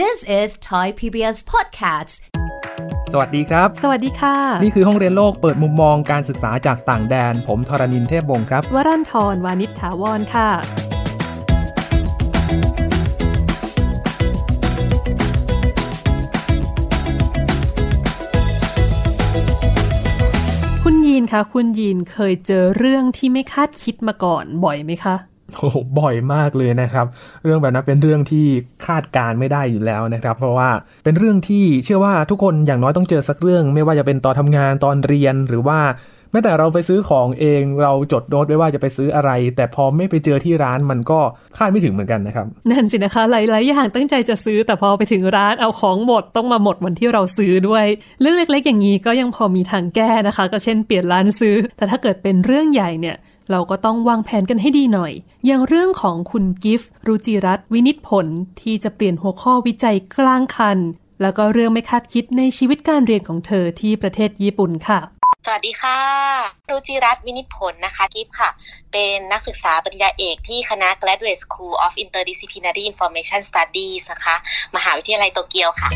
This is Thai PBS Podcasts สวัสดีครับ สวัสดีค่ะ นี่คือห้องเรียนโลกเปิดมุมมองการศึกษาจากต่างแดน ผมทรณินเทพวงศ์ครับ วรันทรวานิชถาวรค่ะ คุณยีนคะ คุณยีนเคยเจอเรื่องที่ไม่คาดคิดมาก่อนบ่อยไหมคะ โอ้บ่อยมากเลยนะครับ เรื่องแบบนั้นเป็นเรื่องที่คาดการไม่ได้อยู่แล้วนะครับ เพราะว่าเป็นเรื่องที่เชื่อว่าทุกคนอย่างน้อยต้องเจอสักเรื่อง ไม่ว่าจะเป็นตอนทำงานตอนเรียนหรือว่าแม้แต่เราไปซื้อของเองเราจดโน้ตไว้ว่าจะไปซื้ออะไร แต่พอไม่ไปเจอที่ร้านมันก็คาดไม่ถึงเหมือนกันนะครับนั่นสินะคะหลายๆอย่างตั้งใจจะซื้อ แต่พอไปถึงร้านเอาของหมดต้องมาหมดวันที่เราซื้อด้วย เรื่องเล็ก ๆ อย่างนี้ก็ยังพอมีทางแก้นะคะ ก็เช่นเปลี่ยนร้านซื้อ แต่ถ้าเกิดเป็นเรื่องใหญ่เนี่ย เราก็ต้องวางแผนกันให้ดีหน่อย อย่างเรื่องของคุณกิฟต์รุจิรัตวินิจผลที่จะเปลี่ยนหัวข้อวิจัยกลางคัน แล้วก็เรื่องไม่คาดคิดในชีวิตการเรียนของเธอที่ประเทศญี่ปุ่นค่ะสวัสดีค่ะ รุจิรัตน์วินิจผลนะคะกิฟค่ะ เป็นนักศึกษาปริญญาเอกที่คณะ Graduate School of Interdisciplinary Information Studies นะคะ มหาวิทยาลัยโตเกียวค่ะ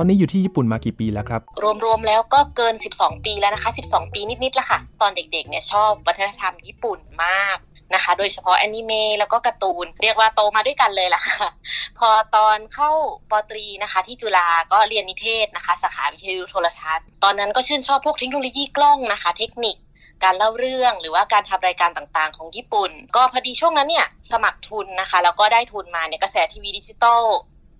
ตอนนี้อยู่ที่ญี่ปุ่นมากี่ปีแล้วครับ รวมๆแล้วก็เกิน 12 ปีแล้วนะคะ 12 ปีนิดๆแล้วค่ะ ตอนเด็กๆเนี่ยชอบวัฒนธรรมญี่ปุ่นมากนะคะ โดยเฉพาะแอนิเมะแล้วก็การ์ตูน เรียกว่าโตมาด้วยกันเลยล่ะค่ะ พอตอนเข้าปตรีนะคะ ที่จุฬาก็เรียนนิเทศนะคะ สาขาวิทยุโทรทัศน์ ตอนนั้นก็ชื่นชอบพวกเทคโนโลยีกล้องนะคะ เทคนิคการเล่าเรื่องหรือว่าการทำรายการต่างๆ ของญี่ปุ่น ก็พอดีช่วงนั้นเนี่ย สมัครทุนนะคะ แล้วก็ได้ทุนมาเนี่ยกระแสทีวีดิจิตอล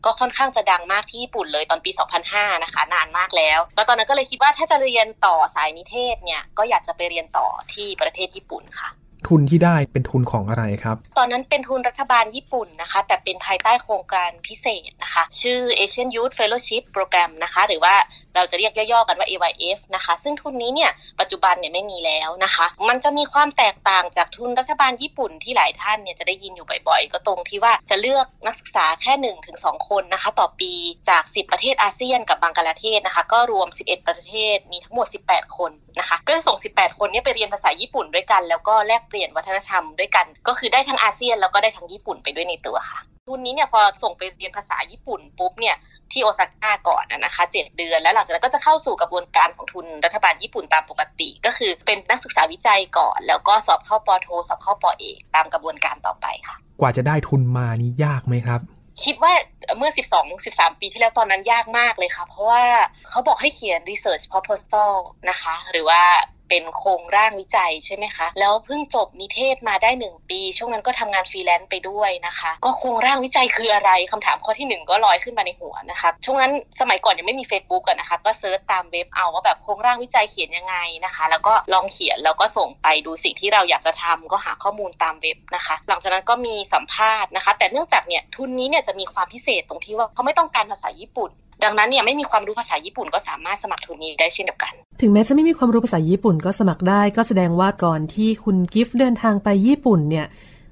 ก็ค่อนข้างจะดังมากที่ญี่ปุ่นเลยตอนปี 2005 นะคะ นานมากแล้ว แล้วตอนนั้นก็เลยคิดว่าถ้าจะเรียนต่อสายนิเทศเนี่ยก็อยากจะไปเรียนต่อที่ประเทศญี่ปุ่นค่ะ ทุนที่ได้เป็นทุนของอะไรครับ ตอนนั้นเป็นทุนรัฐบาลญี่ปุ่นนะคะ แต่เป็นภายใต้โครงการพิเศษนะคะ ชื่อ Asian Youth Fellowship Program นะคะ หรือว่าเราจะเรียกย่อๆกันว่า AYF นะคะ ซึ่งทุนนี้เนี่ยปัจจุบันเนี่ยไม่มีแล้วนะคะ มันจะมีความแตกต่างจากทุนรัฐบาลญี่ปุ่นที่หลายท่านเนี่ยจะได้ยินอยู่บ่อยๆ ก็ตรงที่ว่าจะเลือกนักศึกษาแค่1นถึงสคนนะคะ ต่อปีจาก 10 ประเทศอาเซียนกับบังกลาเทศนะคะ ก็รวม 11 ประเทศมีทั้งหมด 18 คนนะคะ ก็จะส่ง 18 คนนี้ไปเรียนภาษาญี่ปุ่นด้วยกันแล้วก็แลกเปลี่ยนวัฒนธรรมด้วยกัน ก็คือได้ทั้งอาเซียนแล้วก็ได้ทั้งญี่ปุ่นไปด้วยในตัวค่ะทุนนี้เนี่ยพอส่งไปเรียนภาษาญี่ปุ่นปุ๊บเนี่ยที่โอซาก้าก่อนนะคะเจ็ดเดือน แล้วหลังจากนั้นก็จะเข้าสู่กระบวนการของทุนรัฐบาลญี่ปุ่นตามปกติ ก็คือเป็นนักศึกษาวิจัยก่อน แล้วก็สอบเข้าปอโท สอบเข้าปอเอกตามกระบวนการต่อไปค่ะ กว่าจะได้ทุนมานี่ยากไหมครับคิดว่าเมื่อ 12 13 ปีที่แล้วตอนนั้นยากมากเลยค่ะ เพราะว่าเขาบอกให้เขียน research proposal นะคะ หรือว่า เป็นโครงร่างวิจัยใช่ไหมคะ แล้วเพิ่งจบนิเทศมาได้ 1 ปี ช่วงนั้นก็ทำงานฟรีแลนซ์ไปด้วยนะคะ ก็โครงร่างวิจัยคืออะไรคำถามข้อที่ 1 ก็ลอยขึ้นมาในหัวนะคะช่วงนั้นสมัยก่อนยังไม่มี Facebook กันนะคะ ก็ search ตามเว็บเอาว่าแบบโครงร่างวิจัยเขียนยังไงนะคะ แล้วก็ลองเขียนแล้วก็ส่งไปดูสิ่งที่เราอยากจะทำก็หาข้อมูลตามเว็บนะคะ หลังจากนั้นก็มีสัมภาษณ์นะคะ แต่เนื่องจากเนี่ยทุนนี้เนี่ยจะมีความพิเศษตรงที่ว่าเขาไม่ต้องการภาษาญี่ปุ่น ดังนั้นเนี่ยไม่มีความรู้ภาษาญี่ปุ่นก็สามารถสมัครทุนนี้ได้เช่นเดียวกัน ถึงแม้จะไม่มีความรู้ภาษาญี่ปุ่นก็สมัครได้ ก็แสดงว่าก่อนที่คุณกิฟต์เดินทางไปญี่ปุ่นเนี่ย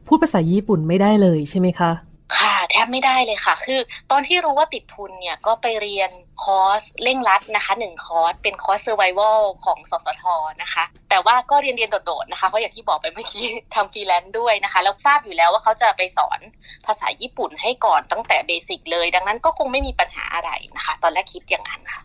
พูดภาษาญี่ปุ่นไม่ได้เลยใช่ไหมคะ ค่ะแทบไม่ได้เลยค่ะ คือตอนที่รู้ว่าติดทุนเนี่ยก็ไปเรียนคอร์สเร่งรัดนะคะหนึ่งคอร์สเป็นคอร์ส survival ของสสทนะคะ แต่ว่าก็เรียนเรียนโดดๆนะคะเพราะอย่างที่บอกไปเมื่อกี้ทำฟรีแลนซ์ด้วยนะคะ แล้วทราบอยู่แล้วว่าเขาจะไปสอนภาษาญี่ปุ่นให้ก่อนตั้งแต่ basic เลย ดังนั้นก็คงไม่มีปัญหาอะไรนะคะ ตอนแรกคิดอย่างนั้นค่ะ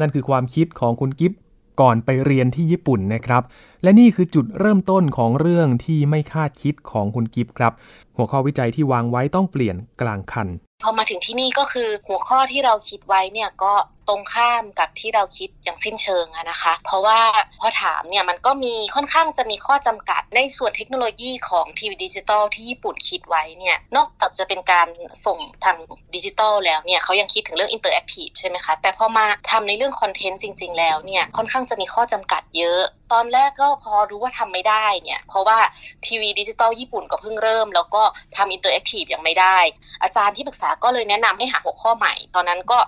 นั่นคือความคิดของคุณกิฟก่อนไปเรียนที่ญี่ปุ่นนะครับ และนี่คือจุดเริ่มต้นของเรื่องที่ไม่คาดคิดของคุณกิฟครับ หัวข้อวิจัยที่วางไว้ต้องเปลี่ยนกลางคันพอมาถึงที่นี่ก็คือหัวข้อที่เราคิดไว้เนี่ยก็ตรงข้ามกับที่เราคิดอย่างสิ้นเชิงนะคะ เพราะว่าพอถามเนี่ยมันก็มีค่อนข้างจะมีข้อจำกัดในส่วนเทคโนโลยีของทีวีดิจิตอลที่ญี่ปุ่นคิดไว้เนี่ยนอกจากจะเป็นการส่งทางดิจิตอลแล้วเนี่ยเขายังคิดถึงเรื่อง interactive ใช่ไหมคะ แต่พอมาทำในเรื่อง content จริง ๆ แล้วเนี่ยค่อนข้างจะมีข้อจำกัดเยอะ ตอนแรกก็พอรู้ว่าทำไม่ได้เนี่ยเพราะว่าทีวีดิจิตอลญี่ปุ่นก็เพิ่งเริ่ม แล้วก็ทำ interactive ยังไม่ได้ อาจารย์ที่ปรึกษาก็เลยแนะนำให้หาหัวข้อใหม่ ตอนนั้นก็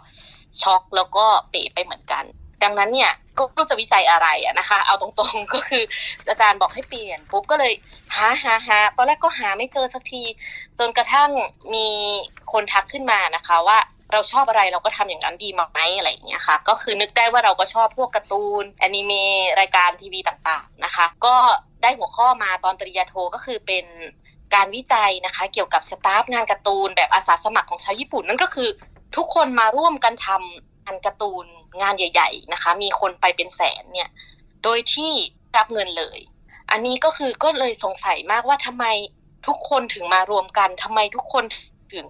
ช็อกแล้วก็เป๋ไปเหมือนกัน ดังนั้นเนี่ยก็รู้จะวิจัยอะไรอะนะคะ เอาตรงๆก็คืออาจารย์บอกให้เปลี่ยนปุ๊บก็เลยหาหาหาตอนแรกก็หาไม่เจอสักที จนกระทั่งมีคนทักขึ้นมานะคะว่าเราชอบอะไรเราก็ทำอย่างนั้นดีไหมอะไรอย่างเงี้ยค่ะ ก็คือนึกได้ว่าเราก็ชอบพวกการ์ตูนแอนิเมะรายการทีวีต่างๆนะคะ ก็ได้หัวข้อมาตอนปริญญาโทก็คือเป็น การวิจัยนะคะ เกี่ยวกับสตาฟงานการ์ตูน แบบอาสาสมัครของชาวญี่ปุ่น นั่นก็คือทุกคนมาร่วมกันทำงานการ์ตูนงานใหญ่ ๆ นะคะ มีคนไปเป็นแสนเนี่ย โดยที่รับเงินเลย อันนี้ก็คือก็เลยสงสัยมากว่าทำไมทุกคนถึงมารวมกันทำไมทุกคนถึง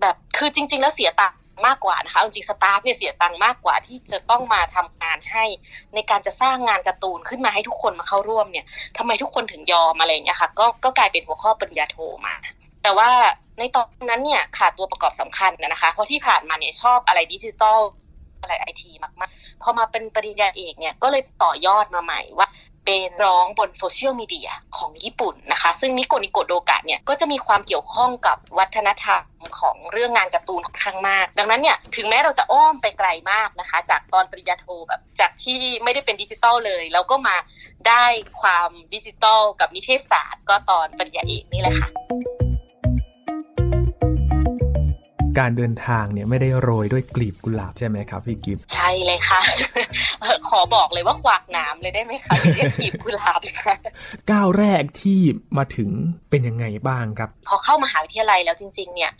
แบบคือจริง ๆ แล้วเสียตังค์ มากกว่านะคะจริงสตาฟเนี่ยเสียตังค์มากกว่าที่จะต้องมาทำงานให้ ในการจะสร้างงานการ์ตูนขึ้นมาให้ทุกคนมาเข้าร่วมเนี่ยทำไมทุกคนถึงยอมอะไรอย่างเงี้ยค่ะก็ก็กลายเป็นหัวข้อปริญญาโทมา แต่ว่าในตอนนั้นเนี่ยขาดตัวประกอบสำคัญนะคะ เพราะที่ผ่านมาเนี่ยชอบอะไรดิจิตอลอะไรไอทีมากๆ พอมาเป็นปริญญาเอกเนี่ยก็เลยต่อยอดมาใหม่ว่า เป็นเรื่องบนโซเชียลมีเดียของญี่ปุ่นนะคะ ซึ่งนิโกนิโกโดกะเนี่ยก็จะมีความเกี่ยวข้องกับวัฒนธรรมของเรื่องงานการ์ตูนค่อนข้างมาก ดังนั้นเนี่ยถึงแม้เราจะอ้อมไปไกลมากนะคะ จากตอนปริญญาโทแบบจากที่ไม่ได้เป็นดิจิตอลเลยแล้วก็มาได้ความดิจิตอลกับนิเทศศาสตร์ ก็ตอนปริญญาเอกนี่แหละค่ะ การเดินทางเนี่ยไม่ได้โรยด้วยกลีบกุหลาบใช่ไหมครับพี่กิฟใช่เลยค่ะ ขอบอกเลยว่าขวากน้ำเลยได้ไหมคะเรียกกลีบกุหลาบค่ะก้าวแรกที่มาถึงเป็นยังไงบ้างครับ พอเข้ามหาวิทยาลัยแล้วจริง ๆ เนี่ย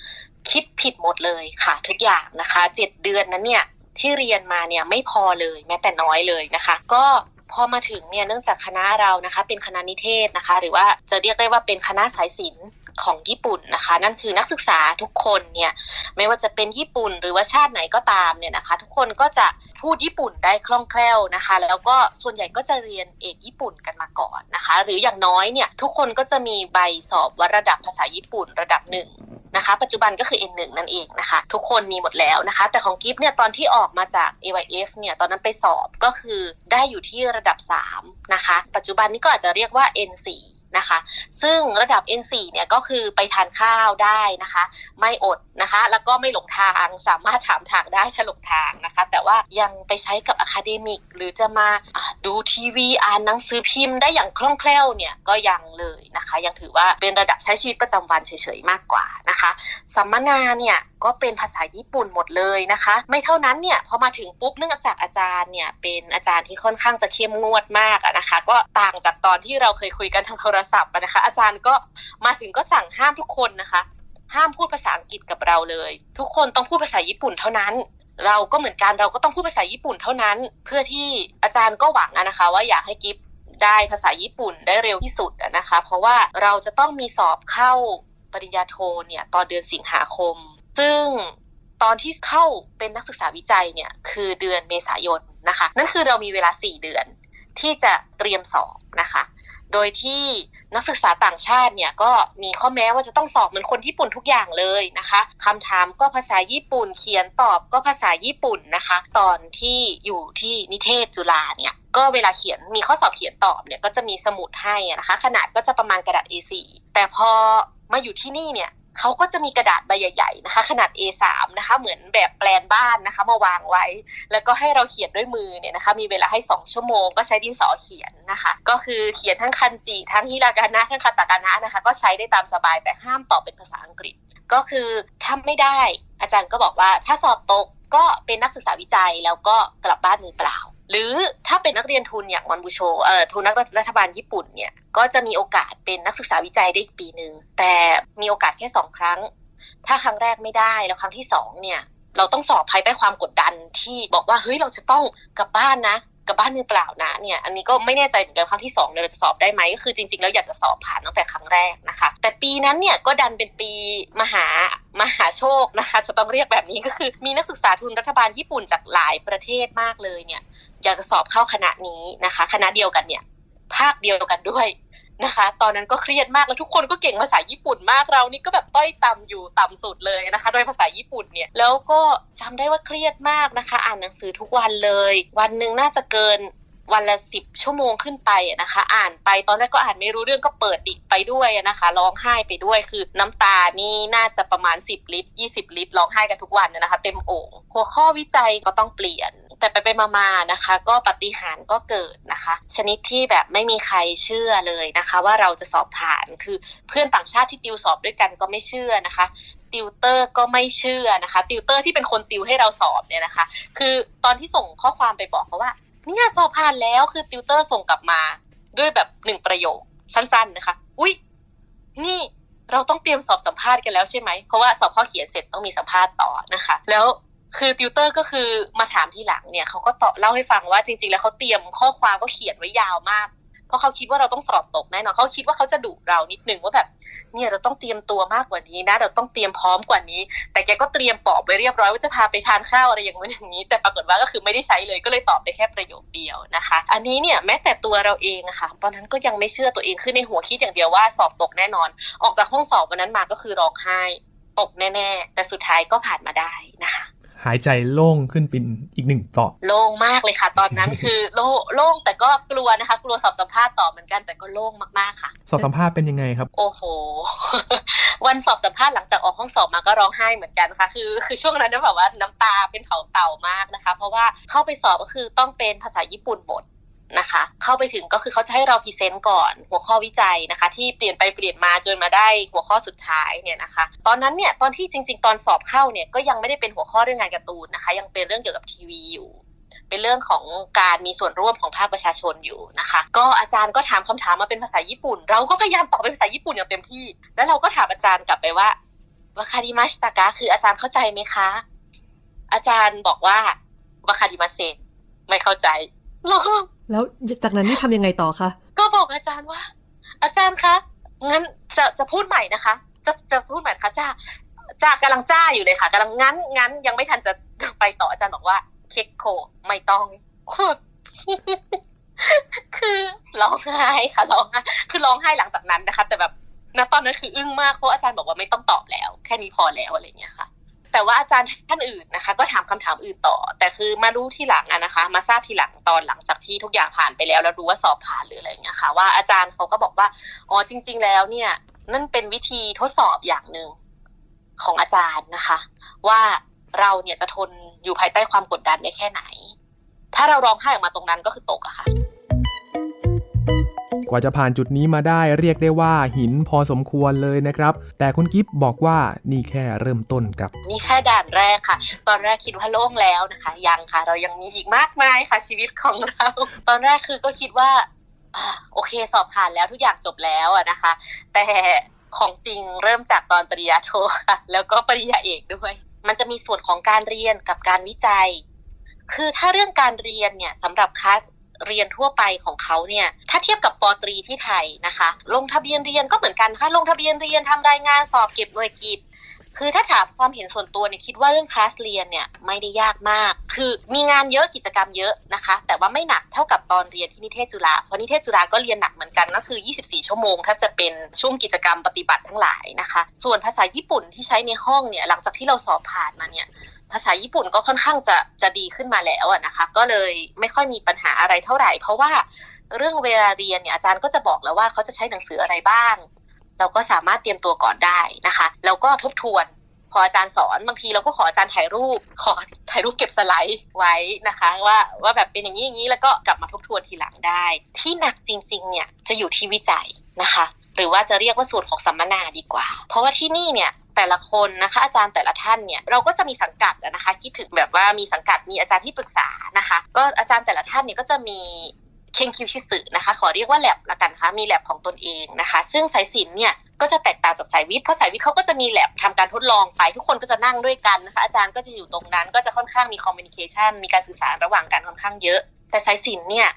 คิดผิดหมดเลยค่ะ ทุกอย่างนะคะเจ็ดเดือนนั้นเนี่ยที่เรียนมาเนี่ยไม่พอเลยแม้แต่น้อยเลยนะคะ ก็พอมาถึงเนี่ยเนื่องจากคณะเรานะคะ เป็นคณะนิเทศนะคะ หรือว่าจะเรียกได้ว่าเป็นคณะสายศิลป์ ของญี่ปุ่นนะคะ นั่นคือนักศึกษาทุกคนเนี่ยไม่ว่าจะเป็นญี่ปุ่นหรือว่าชาติไหนก็ตามเนี่ยนะคะ ทุกคนก็จะพูดญี่ปุ่นได้คล่องแคล่วนะคะ แล้วก็ส่วนใหญ่ก็จะเรียนเอกญี่ปุ่นกันมาก่อนนะคะ หรืออย่างน้อยเนี่ยทุกคนก็จะมีใบสอบวัดระดับภาษาญี่ปุ่นระดับหนึ่งนะคะปัจจุบันก็คือ N1 นั่นเองนะคะ ทุกคนมีหมดแล้วนะคะ แต่ของกิฟเนี่ยตอนที่ออกมาจาก AYF เนี่ยตอนนั้นไปสอบก็คือได้อยู่ที่ระดับ 3 นะคะ ปัจจุบันนี้ก็อาจจะเรียกว่า N4 นะคะ ซึ่งระดับ N4 เนี่ยก็คือไปทานข้าวได้นะคะ ไม่อดนะคะ แล้วก็ไม่หลงทางสามารถถามทางได้ถ้าหลงทางนะคะ แต่ว่ายังไปใช้กับอะคาเดมิก หรือจะมาดูทีวีอ่านหนังสือพิมพ์ได้อย่างคล่องแคล่วเนี่ยก็ยังเลยนะคะ ยังถือว่าเป็นระดับใช้ชีวิตประจำวันเฉยๆมากกว่านะคะสัมมนาเนี่ย ก็เป็นภาษาญี่ปุ่นหมดเลยนะคะ ไม่เท่านั้นเนี่ยพอมาถึงปุ๊บเนื่องจากอาจารย์เนี่ยเป็นอาจารย์ที่ค่อนข้างจะเข้มงวดมากนะคะ ก็ต่างจากตอนที่เราเคยคุยกันทางโทรศัพท์นะคะ อาจารย์ก็มาถึงก็สั่งห้ามทุกคนนะคะ ห้ามพูดภาษาอังกฤษกับเราเลย ทุกคนต้องพูดภาษาญี่ปุ่นเท่านั้นเราก็เหมือนกันเราก็ต้องพูดภาษาญี่ปุ่นเท่านั้น เพื่อที่อาจารย์ก็หวังนะคะ ว่าอยากให้กิฟได้ภาษาญี่ปุ่นได้เร็วที่สุดนะคะ เพราะว่าเราจะต้องมีสอบเข้าปริญญาโทเนี่ยตอนเดือนสิงหาคม ซึ่งตอนที่เข้าเป็นนักศึกษาวิจัยเนี่ยคือเดือนเมษายนนะคะ นั่นคือเรามีเวลา 4 เดือนที่จะเตรียมสอบนะคะ โดยที่นักศึกษาต่างชาติเนี่ยก็มีข้อแม้ว่าจะต้องสอบเหมือนคนญี่ปุ่นทุกอย่างเลยนะคะคำถามก็ภาษาญี่ปุ่นเขียนตอบก็ภาษาญี่ปุ่นนะคะ ตอนที่อยู่ที่นิเทศจุฬาเนี่ยก็เวลาเขียนมีข้อสอบเขียนตอบเนี่ยก็จะมีสมุดให้นะคะ ขนาดก็จะประมาณกระดาษ A4 แต่พอมาอยู่ที่นี่เนี่ย เขาก็จะมีกระดาษใบใหญ่ๆนะคะ ขนาด A3 นะคะ เหมือนแบบแปลนบ้านนะคะ มาวางไว้ แล้วก็ให้เราเขียนด้วยมือเนี่ยนะคะ มีเวลาให้ 2 ชั่วโมงก็ใช้ดินสอเขียนนะคะ ก็คือเขียนทั้งคันจิทั้งฮิรากานะทั้งคาตากานะนะคะ ก็ใช้ได้ตามสบายแต่ห้ามตอบเป็นภาษาอังกฤษ ก็คือถ้าไม่ได้ อาจารย์ก็บอกว่าถ้าสอบตกก็เป็นนักศึกษาวิจัยแล้วก็กลับบ้านมือเปล่าหรือถ้าเป็นนักเรียนทุนอย่างวันบุโชเอ่อทุนนักรัฐบาลญี่ปุ่นเนี่ย ก็จะมีโอกาสเป็นนักศึกษาวิจัยได้อีกปีหนึ่งแต่มีโอกาสแค่สองครั้ง ถ้าครั้งแรกไม่ได้แล้วครั้งที่สองเนี่ยเราต้องสอบภายใต้ความกดดันที่บอกว่าเฮ้ยเราจะต้องกลับบ้านนะกลับบ้านมือเปล่านะเนี่ยอันนี้ก็ไม่แน่ใจเหมือนกันครั้งที่2เราจะสอบได้ไหมก็คือจริงๆแล้วอยากจะสอบผ่านตั้งแต่ครั้งแรกนะคะ แต่ปีนั้นเนี่ยก็ดันเป็นปีมหามหาโชคนะคะ จะต้องเรียกแบบนี้ก็คือ มีนักศึกษาทุนรัฐบาลญี่ปุ่นจากหลายประเทศมากเลยเนี่ยอยากจะสอบเข้าคณะนี้นะคะ คณะเดียวกันเนี่ย ภาคเดียวกันด้วยนะคะ ตอนนั้นก็เครียดมากแล้วทุกคนก็เก่งภาษาญี่ปุ่นมากเรานี่ก็แบบต้อยต่ำอยู่ต่ำสุดเลยนะคะ โดยภาษาญี่ปุ่นเนี่ยแล้วก็จำได้ว่าเครียดมากนะคะ อ่านหนังสือทุกวันเลย วันหนึ่งน่าจะเกินวันละสิบชั่วโมงขึ้นไปนะคะ อ่านไปตอนแรกก็อ่านไม่รู้เรื่องก็เปิดดิกไปด้วยนะคะร้องไห้ไปด้วยคือน้ำตานี่น่าจะประมาณ 10 ลิตร 20 ลิตรร้องไห้กันทุกวันนะคะ เต็มโอ่งหัวข้อวิจัยก็ต้องเปลี่ยน แต่ไปไปมาๆนะคะ ก็ปฏิหารก็เกิดนะคะ ชนิดที่แบบไม่มีใครเชื่อเลยนะคะ ว่าเราจะสอบผ่านคือเพื่อนต่างชาติที่ติวสอบด้วยกันก็ไม่เชื่อนะคะติวเตอร์ก็ไม่เชื่อนะคะติวเตอร์ที่เป็นคนติวให้เราสอบเนี่ยนะคะ คือตอนที่ส่งข้อความไปบอกเขาว่าเนี่ยสอบผ่านแล้วคือติวเตอร์ส่งกลับมาด้วยแบบหนึ่งประโยคสั้นๆนะคะ อุ้ยนี่เราต้องเตรียมสอบสัมภาษณ์กันแล้วใช่ไหม เพราะว่าสอบข้อเขียนเสร็จต้องมีสัมภาษณ์ต่อนะคะ แล้ว คือติวเตอร์ก็คือมาถามทีหลังเนี่ยเขาก็ตอบเล่าให้ฟังว่าจริง ๆ แล้วเขาเตรียมข้อความก็เขียนไว้ยาวมาก เพราะเขาคิดว่าเราต้องสอบตกแน่นอนเขาคิดว่าเขาจะดุเรานิดนึงว่าแบบ เนี่ยเราต้องเตรียมตัวมากกว่านี้นะ เราต้องเตรียมพร้อมกว่านี้ แต่แกก็เตรียมปอบไว้เรียบร้อยว่าจะพาไปทานข้าวอะไรอย่างนู้นอย่างนี้ แต่ปรากฏว่าก็คือไม่ได้ใช้เลยก็เลยตอบไปแค่ประโยคเดียวนะคะ อันนี้เนี่ยแม้แต่ตัวเราเองอะค่ะตอนนั้นก็ยังไม่เชื่อตัวเองคือในหัวคิดอย่างเดียวว่าสอบตกแน่นอน ออกจากห้องสอบวันนั้นมาก็คือร้องไห้ตกแน่ ๆ แต่สุดท้ายก็ผ่านมาได้นะคะ หายใจโล่งขึ้นเป็นอีกหนึ่งต่อโล่งมากเลยค่ะ ตอนนั้นคือโล่โล่งแต่ก็กลัวนะคะ กลัวสอบสัมภาษณ์ต่อเหมือนกันแต่ก็โล่งมากๆค่ะ สอบสัมภาษณ์เป็นยังไงครับ โอ้โห วันสอบสัมภาษณ์หลังจากออกห้องสอบมาก็ร้องไห้เหมือนกันค่ะ คือคือช่วงนั้นเนี่ยแบบว่าน้ำตาเป็นเผาเต่ามากนะคะ เพราะว่าเข้าไปสอบก็คือต้องเป็นภาษาญี่ปุ่นหมด นะคะ เข้าไปถึงก็คือเขาจะให้เรา present ก่อนหัวข้อวิจัยนะคะ ที่เปลี่ยนไปเปลี่ยนมาจนมาได้หัวข้อสุดท้ายเนี่ยนะคะ ตอนนั้นเนี่ยตอนที่จริง ๆ ตอนสอบเข้าเนี่ยก็ยังไม่ได้เป็นหัวข้อเรื่องงานการ์ตูนนะคะ ยังเป็นเรื่องเกี่ยวกับทีวีอยู่เป็นเรื่องของการมีส่วนร่วมของภาคประชาชนอยู่นะคะ ก็อาจารย์ก็ถามคำถามมาเป็นภาษาญี่ปุ่น เราก็พยายามตอบเป็นภาษาญี่ปุ่นอย่างเต็มที่ แล้วเราก็ถามอาจารย์กลับไปว่าวาคาดิมาชิตากะคืออาจารย์เข้าใจไหมคะ อาจารย์บอกว่าวาคาดิมาเซนไม่เข้าใจ เราก็แล้วจากนั้นนี่ทำยังไงต่อคะ ก็บอกอาจารย์ว่า อาจารย์คะ งั้นจะจะพูดใหม่นะคะ จะจะพูดใหม่คะจ้าจ้ากำลังจ้าอยู่เลยค่ะกำลังงั้นงั้นยังไม่ทันจะไปต่ออาจารย์บอกว่า เคกโคไม่ต้องคือร้องไห้ค่ะร้องไห้คือร้องไห้หลังจากนั้นนะคะ แต่แบบณตอนนั้นคืออึ้งมากเพราะอาจารย์บอกว่าไม่ต้องตอบแล้ว แค่นี้พอแล้วอะไรอย่างเงี้ยค่ะ แต่ว่าอาจารย์ท่านอื่นนะคะ ก็ถามคำถามอื่นต่อ แต่คือมารู้ที่หลังอะนะคะ มาทราบทีหลังตอนหลังจากที่ทุกอย่างผ่านไปแล้วแล้วรู้ว่าสอบผ่านหรืออะไรอย่างเงี้ยค่ะ ว่าอาจารย์เขาก็บอกว่าอ๋อจริง ๆ แล้วเนี่ย นั่นเป็นวิธีทดสอบอย่างหนึ่งของอาจารย์นะคะ ว่าเราเนี่ยจะทนอยู่ภายใต้ความกดดันได้แค่ไหน ถ้าเราร้องไห้ออกมาตรงนั้นก็คือตกอะค่ะ กว่าจะผ่านจุดนี้มาได้เรียกได้ว่าหินพอสมควรเลยนะครับ แต่คุณกิฟบอกว่านี่แค่เริ่มต้นครับนี่แค่ด่านแรกค่ะ ตอนแรกคิดว่าโล่งแล้วนะคะ ยังค่ะ เรายังมีอีกมากมายค่ะชีวิตของเรา ตอนแรกคือก็คิดว่าอโอเคสอบผ่านแล้วทุกอย่างจบแล้วอะนะคะ แต่ของจริงเริ่มจากตอนปริญญาโทค่ะ แล้วก็ปริญญาเอกด้วย มันจะมีส่วนของการเรียนกับการวิจัย คือถ้าเรื่องการเรียนเนี่ยสำหรับคัส เรียนทั่วไปของเขาเนี่ยถ้าเทียบกับปตรีที่ไทยนะคะ ลงทะเบียนเรียนก็เหมือนกันค่ะลงทะเบียนเรียนทำรายงานสอบเก็บหน่วยกิจคือถ้าถามความเห็นส่วนตัวเนี่ยคิดว่าเรื่องคลาสเรียนเนี่ยไม่ได้ยากมาก คือมีงานเยอะกิจกรรมเยอะนะคะ แต่ว่าไม่หนักเท่ากับตอนเรียนที่นิเทศจุฬาเพราะนิเทศจุฬาก็เรียนหนักเหมือนกันก็คือ 24 ชั่วโมงแทบจะเป็นช่วงกิจกรรมปฏิบัติทั้งหลายนะคะ ส่วนภาษาญี่ปุ่นที่ใช้ในห้องเนี่ยหลังจากที่เราสอบผ่านมาเนี่ย ภาษาญี่ปุ่นก็ค่อนข้างจะจะดีขึ้นมาแล้วนะคะ ก็เลยไม่ค่อยมีปัญหาอะไรเท่าไหร่ เพราะว่าเรื่องเวลาเรียนเนี่ยอาจารย์ก็จะบอกแล้วว่าเขาจะใช้หนังสืออะไรบ้าง เราก็สามารถเตรียมตัวก่อนได้นะคะแล้วก็ทบทวนพออาจารย์สอนบางทีเราก็ขออาจารย์ถ่ายรูป ขอถ่ายรูปเก็บสไลด์ไว้นะคะ ว่าว่าแบบเป็นอย่างนี้อย่างนี้แล้วก็กลับมาทบทวนทีหลังได้ ที่หนักจริง ๆ เนี่ยจะอยู่ที่วิจัยนะคะ หรือว่าจะเรียกว่าส่วนของสัมมนาดีกว่า เพราะว่าที่นี่เนี่ย แต่ละคนนะคะ อาจารย์แต่ละท่านเนี่ยเราก็จะมีสังกัดนะคะคิดถึงแบบว่ามีสังกัดมีอาจารย์ที่ปรึกษานะคะ ก็อาจารย์แต่ละท่านเนี่ยก็จะมีเคนคิวชิสึนะคะขอเรียกว่าแลบละกันค่ะมีแลบของตนเองนะคะ ซึ่งสายศิลป์เนี่ยก็จะแตกต่างจากสายวิทย์เพราะสายวิทย์เขาก็จะมีแลบทำการทดลองไป ทุกคนก็จะนั่งด้วยกันนะคะอาจารย์ก็จะอยู่ตรงนั้น ก็จะค่อนข้างมีคอมมิวนิเคชันมีการสื่อสารระหว่างกันค่อนข้างเยอะ แต่สายศิลป์เนี่ย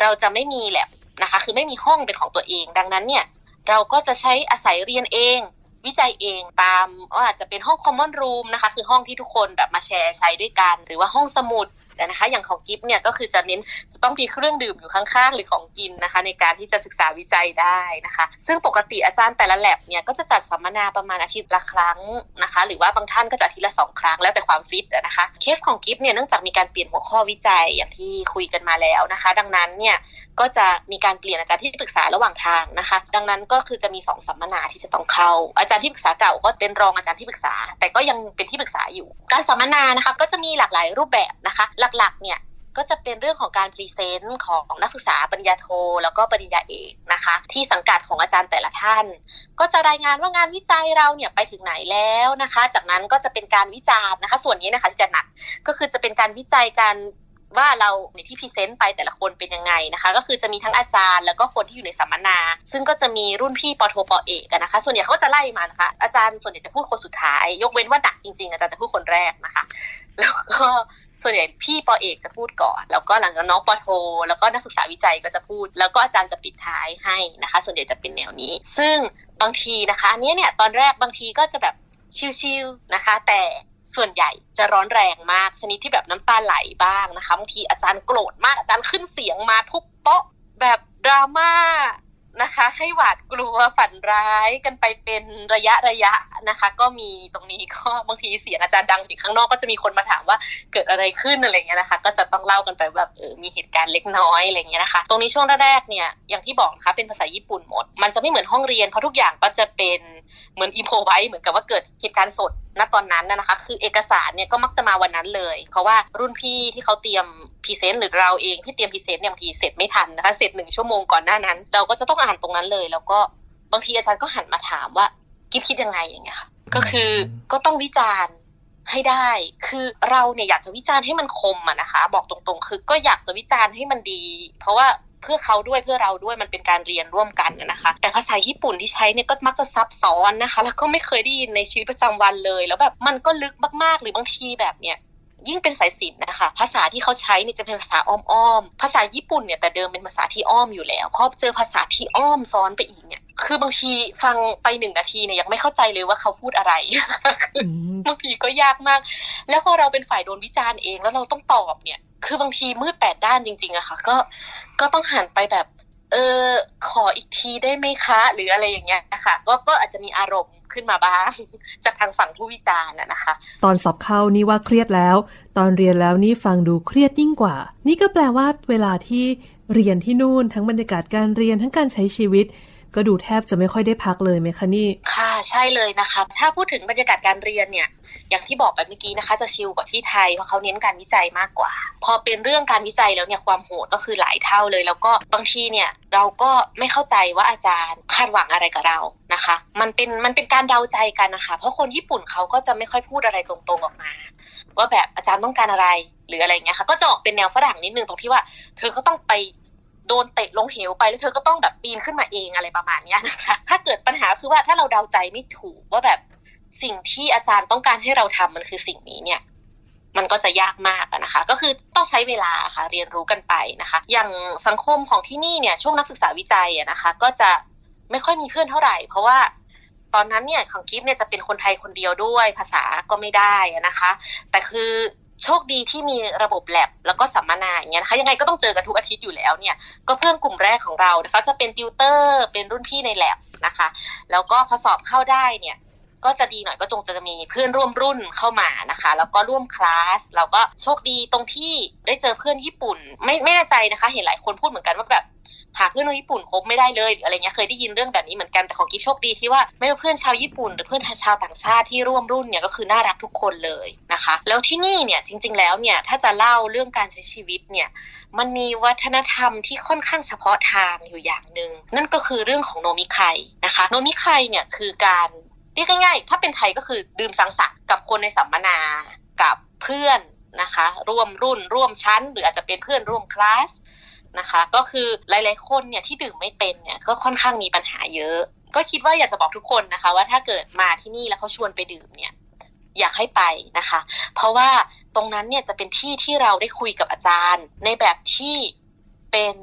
เราจะไม่มีแลบนะคะ คือไม่มีห้องเป็นของตัวเอง ดังนั้นเนี่ยเราก็จะใช้อาศัยเรียนเอง วิจัยเองตามว่าอาจจะเป็นห้อง common room นะคะคือห้องที่ทุกคนแบบมาแชร์ใช้ด้วยกัน หรือว่าห้องสมุดแต่นะคะอย่างของกิฟเนี่ยก็คือจะเน้นจะต้องมีเครื่องดื่มอยู่ข้างๆ หรือของกินนะคะ ในการที่จะศึกษาวิจัยได้นะคะ ซึ่งปกติอาจารย์แต่ละแลบเนี่ยก็จะจัดสัมมนาประมาณอาทิตย์ละครั้งนะคะ หรือว่าบางท่านก็จะอาทิตย์ละสองครั้งแล้วแต่ความฟิตนะคะเคสของกิฟเนี่ยเนื่องจากมีการเปลี่ยนหัวข้อวิจัยอย่างที่คุยกันมาแล้วนะคะ ดังนั้นเนี่ย ก็จะมีการเปลี่ยนอาจารย์ที่ปรึกษาระหว่างทางนะคะ ดังนั้นก็คือจะมีสองสัมมนาที่จะต้องเข้า อาจารย์ที่ปรึกษาเก่าก็เป็นรองอาจารย์ที่ปรึกษา แต่ก็ยังเป็นที่ปรึกษาอยู่ การสัมมนานะคะก็จะมีหลากหลายรูปแบบนะคะ หลักๆเนี่ยก็จะเป็นเรื่องของการพรีเซนต์ของนักศึกษาปริญญาโท แล้วก็ปริญญาเอกนะคะ ที่สังกัดของอาจารย์แต่ละท่าน ก็จะรายงานว่างานวิจัยเราเนี่ยไปถึงไหนแล้วนะคะ จากนั้นก็จะเป็นการวิจารณ์นะคะ ส่วนนี้นะคะที่จะหนักก็คือจะเป็นการวิจัยการ ว่าเราในที่ present ไปแต่ละคนเป็นยังไงนะคะ ก็คือจะมีทั้งอาจารย์แล้วก็คนที่อยู่ในสัมมนา ซึ่งก็จะมีรุ่นพี่ป.โทป.เอกนะคะ ส่วนใหญ่เขาก็จะไล่มานะคะ อาจารย์ส่วนใหญ่จะพูดคนสุดท้าย ยกเว้นว่าดักจริงๆ อาจารย์จะพูดคนแรกนะคะ แล้วก็ส่วนใหญ่พี่ป.เอกจะพูดก่อน แล้วก็หลังจากน้องป.โท แล้วก็นักศึกษาวิจัยก็จะพูด แล้วก็อาจารย์จะปิดท้ายให้นะคะ ส่วนใหญ่จะเป็นแนวนี้ ซึ่งบางทีนะคะอันนี้เนี่ยตอนแรกบางทีก็จะแบบชิวๆนะคะ แต่ ส่วนใหญ่จะร้อนแรงมากชนิดที่แบบน้ำตาไหลบ้างนะคะบางทีอาจารย์โกรธมากอาจารย์ขึ้นเสียงมาทุบโต๊ะแบบดราม่านะคะ ให้หวาดกลัวฝันร้ายกันไปเป็นระยะระยะนะคะ ก็มีตรงนี้ก็บางทีเสียงอาจารย์ดังถึงข้างนอกก็จะมีคนมาถามว่าเกิดอะไรขึ้นอะไรเงี้ยนะคะ ก็จะต้องเล่ากันไปแบบเออมีเหตุการณ์เล็กน้อยอะไรเงี้ยนะคะ ตรงนี้ช่วงแรกๆเนี่ยอย่างที่บอกนะคะเป็นภาษาญี่ปุ่นหมด มันจะไม่เหมือนห้องเรียนเพราะทุกอย่างก็จะเป็นเหมือนอินโพไว้เหมือนกับว่าเกิดเหตุการณ์สดณตอนนั้นนะคะ คือเอกสารเนี่ยก็มักจะมาวันนั้นเลย เพราะว่ารุ่นพี่ที่เขาเตรียม present หรือเราเองที่เตรียม present เนี่ยบางทีเสร็จไม่ทันนะคะเสร็จหนึ่งชั่วโมงก่อนหน้านั้น เราก็จะต้องอ่านตรงนั้นเลย แล้วก็บางทีอาจารย์ก็หันมาถามว่ากิฟคิดยังไงอย่างเงี้ยค่ะก็คือก็ต้องวิจารณ์ให้ได้ คือเราเนี่ยอยากจะวิจารณ์ให้มันคมอะนะคะ บอกตรงๆ คือก็อยากจะวิจารณ์ให้มันดี เพราะว่า เพื่อเขาด้วยเพื่อเราด้วยมันเป็นการเรียนร่วมกันนะคะ แต่ภาษาญี่ปุ่นที่ใช้เนี่ยก็มักจะซับซ้อนนะคะ แล้วก็ไม่เคยได้ยินในชีวิตประจำวันเลย แล้วแบบมันก็ลึกมากๆ หรือบางทีแบบเนี่ยยิ่งเป็นสายศิลป์นะคะ ภาษาที่เขาใช้เนี่ยจะเป็นภาษาอ้อมๆภาษาญี่ปุ่นเนี่ยแต่เดิมเป็นภาษาที่อ้อมอยู่แล้วพอเจอภาษาที่อ้อมซ้อนไปอีกเนี่ยคือบางทีฟังไปหนึ่งนาทีเนี่ยยังไม่เข้าใจเลยว่าเขาพูดอะไรบางทีก็ยากมาก แล้วพอเราเป็นฝ่ายโดนวิจารณ์เองแล้วเราต้องตอบเนี่ย คือบางทีมืดแปดด้านจริงๆอะค่ะ ก็ก็ต้องหันไปแบบ เออขออีกทีได้ไหมคะ หรืออะไรอย่างเงี้ยนะคะก็ก็อาจจะมีอารมณ์ขึ้นมาบ้าง จากทางฝั่งผู้วิจารณ์นะคะ ตอนสอบเข้านี่ว่าเครียดแล้ว ตอนเรียนแล้วนี่ฟังดูเครียดยิ่งกว่า นี่ก็แปลว่าเวลาที่เรียนที่นู่นทั้งบรรยากาศการเรียนทั้งการใช้ชีวิต ก็ดูแทบจะไม่ค่อยได้พักเลยไหมคะนี่ ค่ะใช่เลยนะคะถ้าพูดถึงบรรยากาศการเรียนเนี่ย อย่างที่บอกไปเมื่อกี้นะคะจะชิลกว่าที่ไทยเพราะเขาเน้นการวิจัยมากกว่า พอเป็นเรื่องการวิจัยแล้วเนี่ยความโหดก็คือหลายเท่าเลย แล้วก็บางทีเนี่ยเราก็ไม่เข้าใจว่าอาจารย์คาดหวังอะไรกับเรานะคะ มันเป็นมันเป็นการเดาใจกันนะคะ เพราะคนญี่ปุ่นเขาก็จะไม่ค่อยพูดอะไรตรงๆออกมา ว่าแบบอาจารย์ต้องการอะไรหรืออะไรเงี้ยค่ะก็จะออกเป็นแนวฝรั่งนิดนึงตรงที่ว่า เธอก็ต้องไป โดนเตะลงเหวไปแล้วเธอก็ต้องแบบปีนขึ้นมาเองอะไรประมาณนี้นะคะ ถ้าเกิดปัญหาคือว่าถ้าเราเดาใจไม่ถูกว่าแบบสิ่งที่อาจารย์ต้องการให้เราทำมันคือสิ่งนี้เนี่ย มันก็จะยากมากนะคะ ก็คือต้องใช้เวลาค่ะเรียนรู้กันไปนะคะ อย่างสังคมของที่นี่เนี่ยช่วงนักศึกษาวิจัยนะคะ ก็จะไม่ค่อยมีเพื่อนเท่าไหร่ เพราะว่าตอนนั้นเนี่ยของกิฟเนี่ยจะเป็นคนไทยคนเดียวด้วยภาษาก็ไม่ได้นะคะ แต่คือ โชคดีที่มีระบบแลบแล้วก็สัมมนาอย่างเงี้ยนะคะยังไงก็ต้องเจอกันทุกอาทิตย์อยู่แล้วเนี่ยก็เพื่อนกลุ่มแรกของเรานะคะจะเป็นติวเตอร์เป็นรุ่นพี่ในแลบนะคะ แล้วก็พอสอบเข้าได้เนี่ย ก็จะดีหน่อยก็จงจะมีเพื่อนร่วมรุ่นเข้ามานะคะ แล้วก็ร่วมคลาสเราก็โชคดีตรงที่ได้เจอเพื่อนญี่ปุ่น ไม่ไม่แน่ใจนะคะ เห็นหลายคนพูดเหมือนกันว่าแบบหาเพื่อนคนญี่ปุ่นคบไม่ได้เลยหรืออะไรเงี้ยเคยได้ยินเรื่องแบบนี้เหมือนกันแต่ของกิ๊ฟโชคดีที่ว่าไม่ว่าเพื่อนชาวญี่ปุ่นหรือเพื่อนชาวต่างชาติที่ร่วมรุ่นเนี่ยก็คือน่ารักทุกคนเลยนะคะ แล้วที่นี่เนี่ยจริง ๆ แล้วเนี่ยถ้าจะเล่าเรื่องการใช้ชีวิตเนี่ยมันมีวัฒนธรรมที่ค่อนข้างเฉพาะทางอยู่อย่างหนึ่งนั่นก็คือเรื่องของโนมิไคนะคะโนมิไคเนี่ยคือการ เรียกง่ายๆ ถ้าเป็นไทยก็คือดื่มสังสรรค์กับคนในสัมมนา กับเพื่อนนะคะ ร่วมรุ่นร่วมชั้น หรืออาจจะเป็นเพื่อนร่วมคลาสนะคะ ก็คือหลายๆ คนเนี่ยที่ดื่มไม่เป็นเนี่ยก็ค่อนข้างมีปัญหาเยอะ ก็คิดว่าอยากจะบอกทุกคนนะคะ ว่าถ้าเกิดมาที่นี่แล้วเขาชวนไปดื่มเนี่ยอยากให้ไปนะคะ เพราะว่าตรงนั้นเนี่ยจะเป็นที่ที่เราได้คุยกับอาจารย์ ในแบบที่เป็น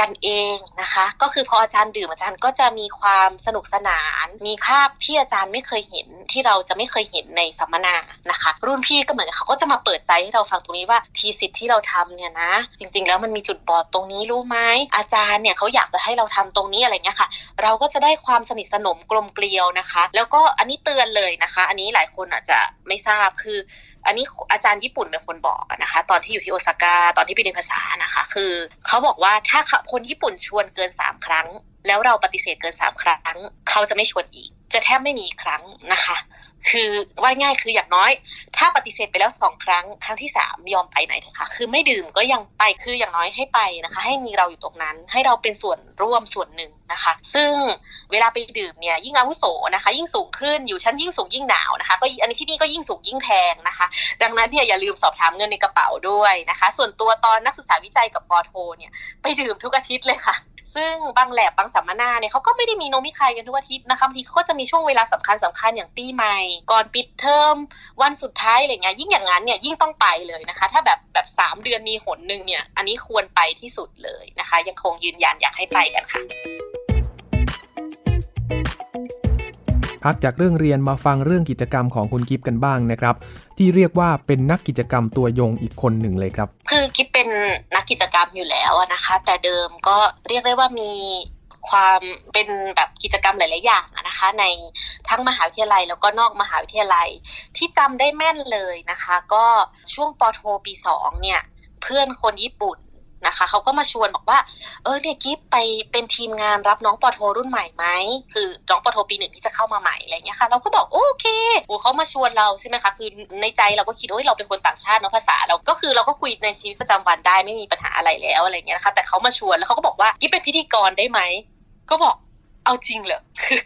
กันเองนะคะ ก็คือพออาจารย์ดื่มอาจารย์ก็จะมีความสนุกสนาน มีภาพที่อาจารย์ไม่เคยเห็นที่เราจะไม่เคยเห็นในสัมมนานะคะ รุ่นพี่ก็เหมือนเขาก็จะมาเปิดใจให้เราฟังตรงนี้ว่าทีสิทธิ์ที่เราทำเนี่ยนะ จริง ๆ แล้วมันมีจุดบอดตรงนี้รู้ไหมอาจารย์เนี่ยเขาอยากจะให้เราทำตรงนี้อะไรเงี้ยค่ะ เราก็จะได้ความสนิทสนมกลมเกลียวนะคะ แล้วก็อันนี้เตือนเลยนะคะ อันนี้หลายคนอาจจะไม่ทราบคือ อันนี้อาจารย์ญี่ปุ่นเป็นคนบอกนะคะ ตอนที่อยู่ที่โอซาก้าตอนที่ไปเรียนภาษานะคะ คือเขาบอกว่าถ้าคนญี่ปุ่นชวนเกินสามครั้ง แล้วเราปฏิเสธเกินสามครั้ง เขาจะไม่ชวนอีก จะแทบไม่มีครั้งนะคะ คือว่าง่ายคืออย่างน้อย ถ้าปฏิเสธไปแล้วสองครั้ง ครั้งที่สามยอมไปไหนเถอะค่ะ คือไม่ดื่มก็ยังไปคืออย่างน้อยให้ไปนะคะ ให้มีเราอยู่ตรงนั้น ให้เราเป็นส่วนร่วมส่วนหนึ่งนะคะ ซึ่งเวลาไปดื่มเนี่ยยิ่งอาวุโสนะคะ ยิ่งสูงขึ้นอยู่ชั้นยิ่งสูงยิ่งหนาวนะคะก็อันนี้ที่นี่ก็ยิ่งสูงยิ่งแพงนะคะ ดังนั้นเนี่ยอย่าลืมสอบถามเงินในกระเป๋าด้วยนะคะ ส่วนตัวตอนนักศึกษาวิจัยกับปอโทเนี่ยไปดื่มทุกอาทิตย์เลยค่ะ ซึ่งบางแลบบางสัมมนาเนี่ยเขาก็ไม่ได้มีโนมิใครกันทุกอาทิตย์นะคะบางทีเขาก็จะมีช่วงเวลาสำคัญสำคัญอย่างปีใหม่ ก่อนปิดเทอมวันสุดท้ายอะไรเงี้ยยิ่งอย่างนั้นเนี่ยยิ่งต้องไปเลยนะคะ ถ้าแบบแบบสามเดือนมีหนหนึ่งเนี่ยอันนี้ควรไปที่สุดเลยนะคะ ยังคงยืนยันอยากให้ไปกันค่ะ พักจากเรื่องเรียนมาฟังเรื่องกิจกรรมของคุณกิฟกันบ้างนะครับ ที่เรียกว่าเป็นนักกิจกรรมตัวยงอีกคนหนึ่งเลยครับ คือกิฟเป็นนักกิจกรรมอยู่แล้วนะคะ แต่เดิมก็เรียกได้ว่ามีความเป็นแบบกิจกรรมหลาย ๆ อย่างนะคะ ในทั้งมหาวิทยาลัยแล้วก็นอกมหาวิทยาลัยที่จำได้แม่นเลยนะคะ ก็ช่วงปโทปีสองเนี่ย เพื่อนคนญี่ปุ่น นะคะเขาก็มาชวนบอกว่า เออเนี่ยกิฟไปเป็นทีมงานรับน้องปอโทรุ่นใหม่ไหมคือน้องปอโทปีหนึ่งที่จะเข้ามาใหม่อะไรเงี้ยค่ะ เราก็บอกโอเคโอ้เขามาชวนเราใช่ไหมคะคือในใจเราก็คิดว่าเราเป็นคนต่างชาติเนาะภาษาเราก็คือเราก็คุยในชีวิตประจำวันได้ไม่มีปัญหาอะไรแล้วอะไรเงี้ยนะคะแต่เขามาชวนแล้วเขาก็บอกว่ากิฟเป็นพิธีกรได้ไหมก็บอกเอาจริงเหรอ คือ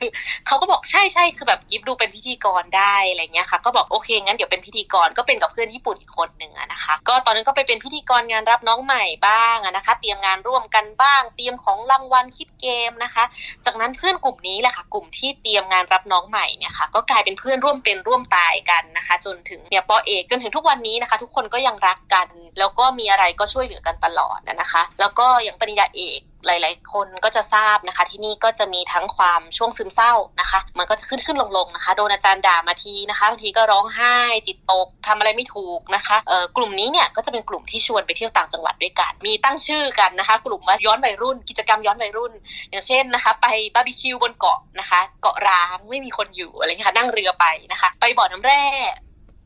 เขาก็บอกใช่ใช่คือแบบกิฟดูเป็นพิธีกรได้อะไรเงี้ยค่ะ ก็บอกโอเคงั้นเดี๋ยวเป็นพิธีกรก็เป็นกับเพื่อนญี่ปุ่นอีกคนหนึ่งนะคะ ก็ตอนนั้นก็ไปเป็นพิธีกรงานรับน้องใหม่บ้างนะคะ เตรียมงานร่วมกันบ้าง เตรียมของรางวัลคิดเกมนะคะ จากนั้นเพื่อนกลุ่มนี้แหละค่ะ กลุ่มที่เตรียมงานรับน้องใหม่เนี่ยค่ะ ก็กลายเป็นเพื่อนร่วมเป็นร่วมตายกันนะคะ จนถึงเนี่ยปอเอกจนถึงทุกวันนี้นะคะ ทุกคนก็ยังรักกัน แล้วก็มีอะไรก็ช่วยเหลือกันตลอดนะคะ แล้วก็อย่างปริญญาเอกหลาย ๆ คนก็จะทราบนะคะ ที่นี่ก็จะมีทั้งความชช่วงซึมเศร้านะคะ มันก็จะขึ้นขึ้นลงลงนะคะ โดนอาจารย์ด่ามาทีนะคะบางทีก็ร้องไห้จิตตกทำอะไรไม่ถูกนะคะเออกลุ่มนี้เนี่ยก็จะเป็นกลุ่มที่ชวนไปเที่ยวต่างจังหวัดด้วยกัน มีตั้งชื่อกันนะคะ กลุ่มว่าย้อนวัยรุ่น กิจกรรมย้อนวัยรุ่น อย่างเช่นนะคะ ไปบาร์บีคิวบนเกาะนะคะ เกาะร้างไม่มีคนอยู่อะไรเงี้ยค่ะนั่งเรือไปนะคะ ไปบ่อน้ำแร่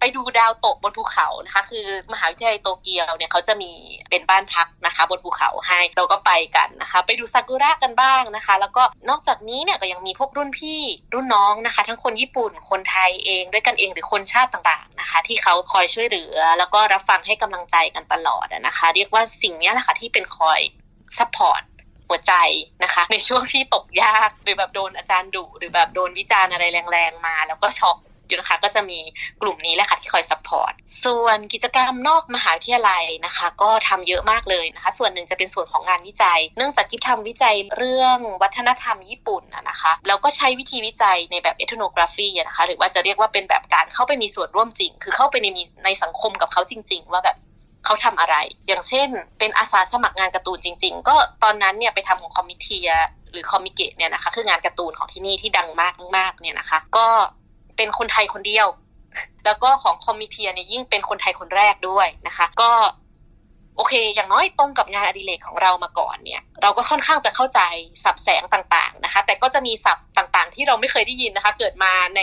ไปดูดาวตกบนภูเขานะคะ คือมหาวิทยาลัยโตเกียวเนี่ยเขาจะมีเป็นบ้านพักนะคะ บนภูเขาให้เราก็ไปกันนะคะ ไปดูซากุระกันบ้างนะคะ แล้วก็นอกจากนี้เนี่ยก็ยังมีพวกรุ่นพี่รุ่นน้องนะคะ ทั้งคนญี่ปุ่นคนไทยเองด้วยกันเองหรือคนชาติต่างๆนะคะ ที่เขาคอยช่วยเหลือ แล้วก็รับฟังให้กำลังใจกันตลอดนะคะ เรียกว่าสิ่งนี้แหละค่ะที่เป็นคอย support หัวใจนะคะ ในช่วงที่ตกยากหรือแบบโดนอาจารย์ดุหรือแบบโดนวิจารณ์อะไรแรงๆมา แล้วก็ช็อก อยู่นะคะก็จะมีกลุ่มนี้แหละค่ะที่คอย support ส่วนกิจกรรมนอกมหาวิทยาลัยนะคะ ก็ทำเยอะมากเลยนะคะ ส่วนหนึ่งจะเป็นส่วนของงานวิจัย เนื่องจากกิฟทำวิจัยเรื่องวัฒนธรรมญี่ปุ่นนะคะแล้วก็ใช้วิธีวิจัยในแบบ ethnography นะคะหรือว่าจะเรียกว่าเป็นแบบการเข้าไปมีส่วนร่วมจริง คือเข้าไปในมีในสังคมกับเขาจริง ๆ ว่าแบบเขาทำอะไร อย่างเช่น เป็นอาสาสมัครงานการ์ตูนจริง ๆ ก็ตอนนั้นเนี่ยไปทำของคอมมิเทียหรือคอมมิเกตเนี่ยนะคะคืองานการ์ตูนของที่นี่ที่ดังมากมากเนี่ยนะคะ ก็ เป็นคนไทยคนเดียว แล้วก็ของคอมมิเทียเนี่ยยิ่งเป็นคนไทยคนแรกด้วยนะคะ ก็โอเค อย่างน้อยตรงกับงานอดิเรกของเรามาก่อนเนี่ย เราก็ค่อนข้างจะเข้าใจศัพท์แสงต่างๆนะคะ แต่ก็จะมีศัพท์บางที่เราไม่เคยได้ยินนะคะ เกิดมาใน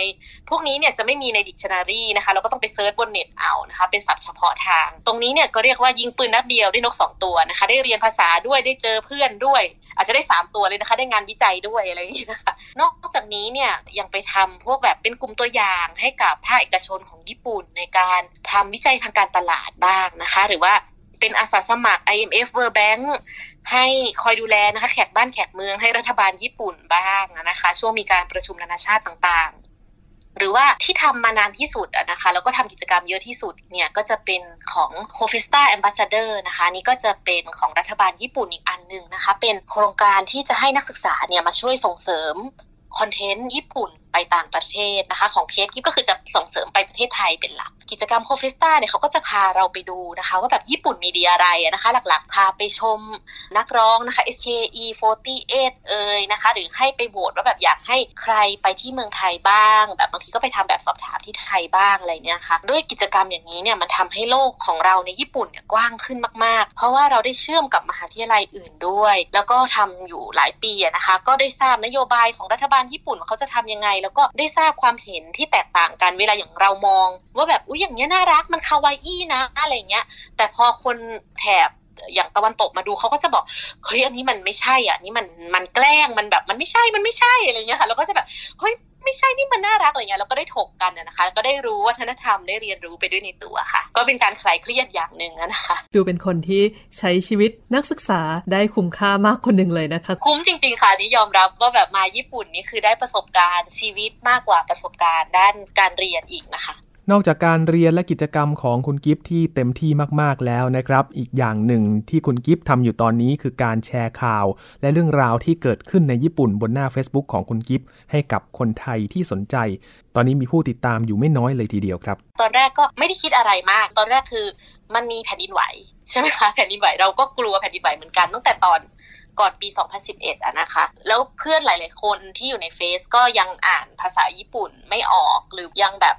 พวกนี้เนี่ยจะไม่มีในดิกชันนารีนะคะเราก็ต้องไป search บนเน็ตเอานะคะ เป็นศัพท์เฉพาะทาง ตรงนี้เนี่ยก็เรียกว่ายิงปืนนัดเดียวได้นกสองตัวนะคะ ได้เรียนภาษาด้วยได้เจอเพื่อนด้วย อาจจะได้สามตัวเลยนะคะ ได้งานวิจัยด้วยอะไรอย่างนี้นะคะ นอกจากนี้เนี่ยยังไปทำพวกแบบเป็นกลุ่มตัวอย่างให้กับภาคเอกชนของญี่ปุ่นในการทำวิจัยทางการตลาดบ้างนะคะ หรือว่าเป็นอาสาสมัคร IMF World Bank ให้คอยดูแลนะคะแขกบ้านแขกเมืองให้รัฐบาลญี่ปุ่นบ้างนะคะ ช่วงมีการประชุมนานาชาติต่างๆ หรือว่าที่ทำมานานที่สุดนะคะแล้วก็ทำกิจกรรมเยอะที่สุดเนี่ยก็จะเป็นของ c o f e s t a Ambassador นะคะนี่ก็จะเป็นของรัฐบาลญี่ปุ่นอีกอันหนึ่งนะคะ เป็นโครงการที่จะให้นักศึกษาเนี่ยมาช่วยส่งเสริม content ญี่ปุ่น ไปต่างประเทศนะคะ ของเคสกิฟก็คือจะส่งเสริมไปประเทศไทยเป็นหลัก กิจกรรม CoFesta เนี่ยเขาก็จะพาเราไปดูนะคะ ว่าแบบญี่ปุ่นมีดีอะไรนะคะ หลักๆ พาไปชมนักร้องนะคะ SKE48 เอ่ยนะคะ หรือให้ไปโหวตว่าแบบอยากให้ใครไปที่เมืองไทยบ้าง แบบบางทีก็ไปทำแบบสอบถามที่ไทยบ้างอะไรเนี่ยค่ะด้วยกิจกรรมอย่างนี้เนี่ยมันทำให้โลกของเราในญี่ปุ่นเนี่ยกว้างขึ้นมากๆ เพราะว่าเราได้เชื่อมกับมหาวิทยาลัยอื่นด้วย แล้วก็ทำอยู่หลายปีนะคะ ก็ได้ทราบนโยบายของรัฐบาลญี่ปุ่นเขาจะทำยังไงแล้วก็ได้ทราบความเห็นที่แตกต่างกันเวลาอย่างเรามอง ว่าแบบอุ้ยอย่างเงี้ยน่ารักมันคาวาอี้นะอะไรเงี้ยแต่พอคนแถบ อย่างตะวันตกมาดูเขาก็จะบอกเฮ้ยอันนี้มันไม่ใช่อะนี่มันมันแกล้งมันแบบมันไม่ใช่มันไม่ใช่อะไรเงี้ยค่ะเราก็จะแบบเฮ้ยไม่ใช่นี่มันน่ารักอะไรเงี้ยเราก็ได้ถกกันนะคะ ก็ได้รู้วัฒนธรรมได้เรียนรู้ไปด้วยในตัวค่ะ ก็เป็นการคลายเครียดอย่างหนึ่งนะคะ ดูเป็นคนที่ใช้ชีวิตนักศึกษาได้คุ้มค่ามากคนหนึ่งเลยนะคะ คุ้มจริง ๆ ค่ะนี่ยอมรับว่าแบบมาญี่ปุ่นนี่คือได้ประสบการณ์ชีวิตมากกว่าประสบการณ์ด้านการเรียนอีกนะคะ นอกจากการเรียนและกิจกรรมของคุณกิฟที่เต็มที่มากๆแล้วนะครับ อีกอย่างหนึ่งที่คุณกิฟทำอยู่ตอนนี้คือการแชร์ข่าว และเรื่องราวที่เกิดขึ้นในญี่ปุ่นบนหน้า Facebook ของคุณกิฟให้กับคนไทยที่สนใจ ตอนนี้มีผู้ติดตามอยู่ไม่น้อยเลยทีเดียวครับ ตอนแรกก็ไม่ได้คิดอะไรมาก ตอนแรกคือมันมีแผ่นดินไหวใช่ไหมคะแผ่นดินไหวเราก็กลัวแผ่นดินไหวเหมือนกันตั้งแต่ตอนก่อนปี 2011อะนะคะ แล้วเพื่อนหลาย ๆ คนที่อยู่ในเฟซก็ยังอ่านภาษาญี่ปุ่นไม่ออก หรือยังแบบ